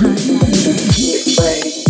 Don't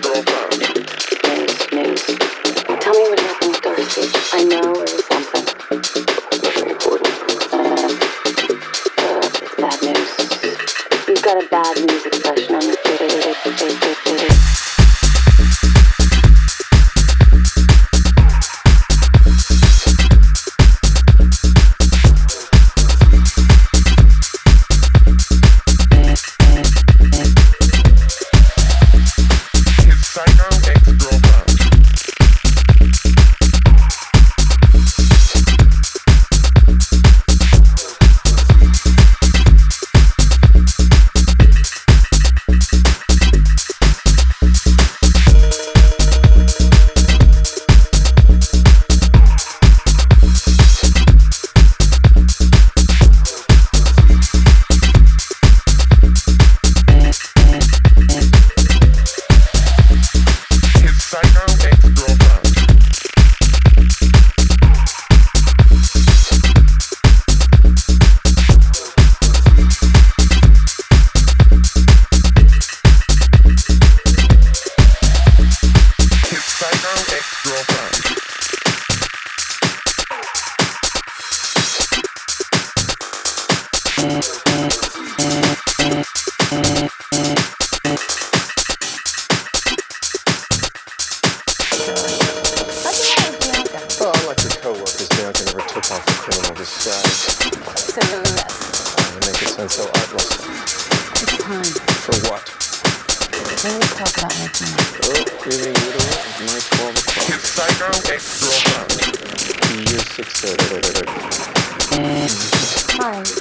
girl.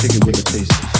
chicken with a taste.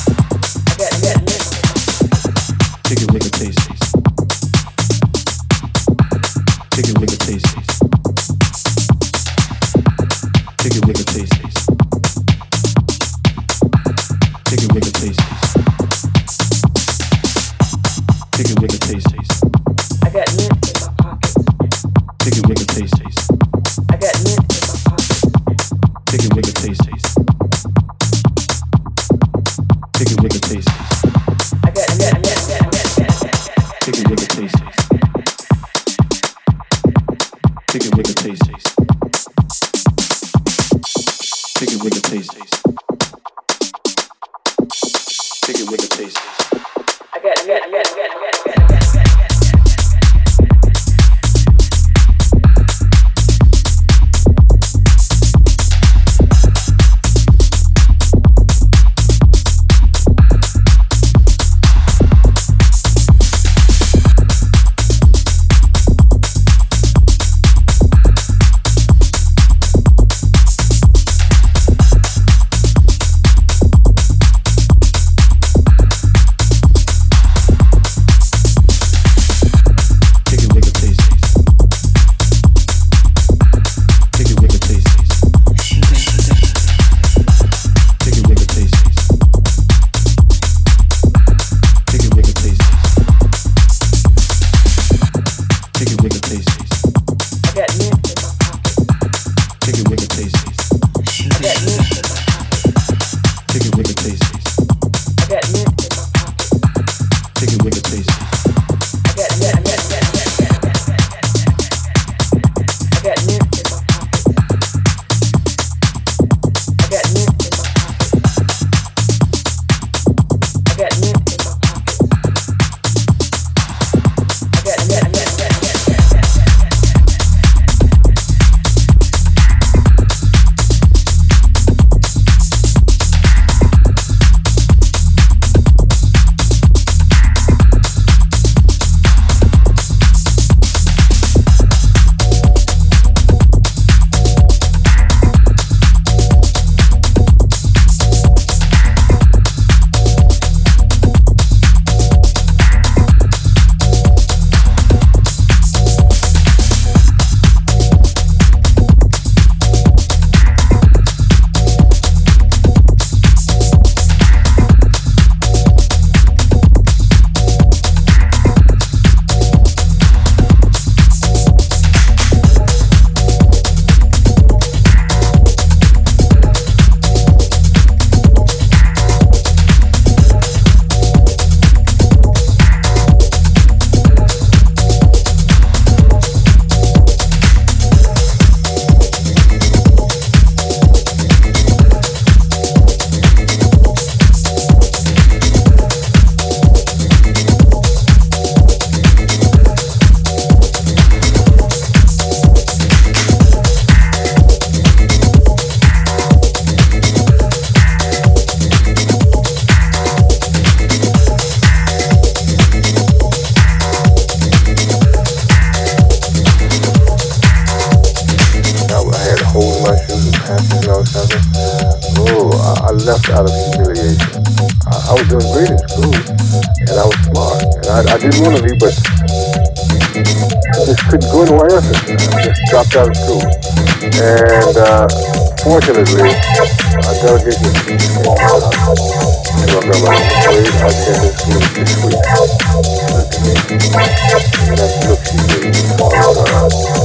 Couldn't go anywhere else. Just dropped out of school, and uh, fortunately, delegation I remember I was I attended school six weeks. And that look she uh, uh,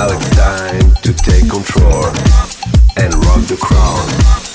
now it's time to take control and rock the crowd.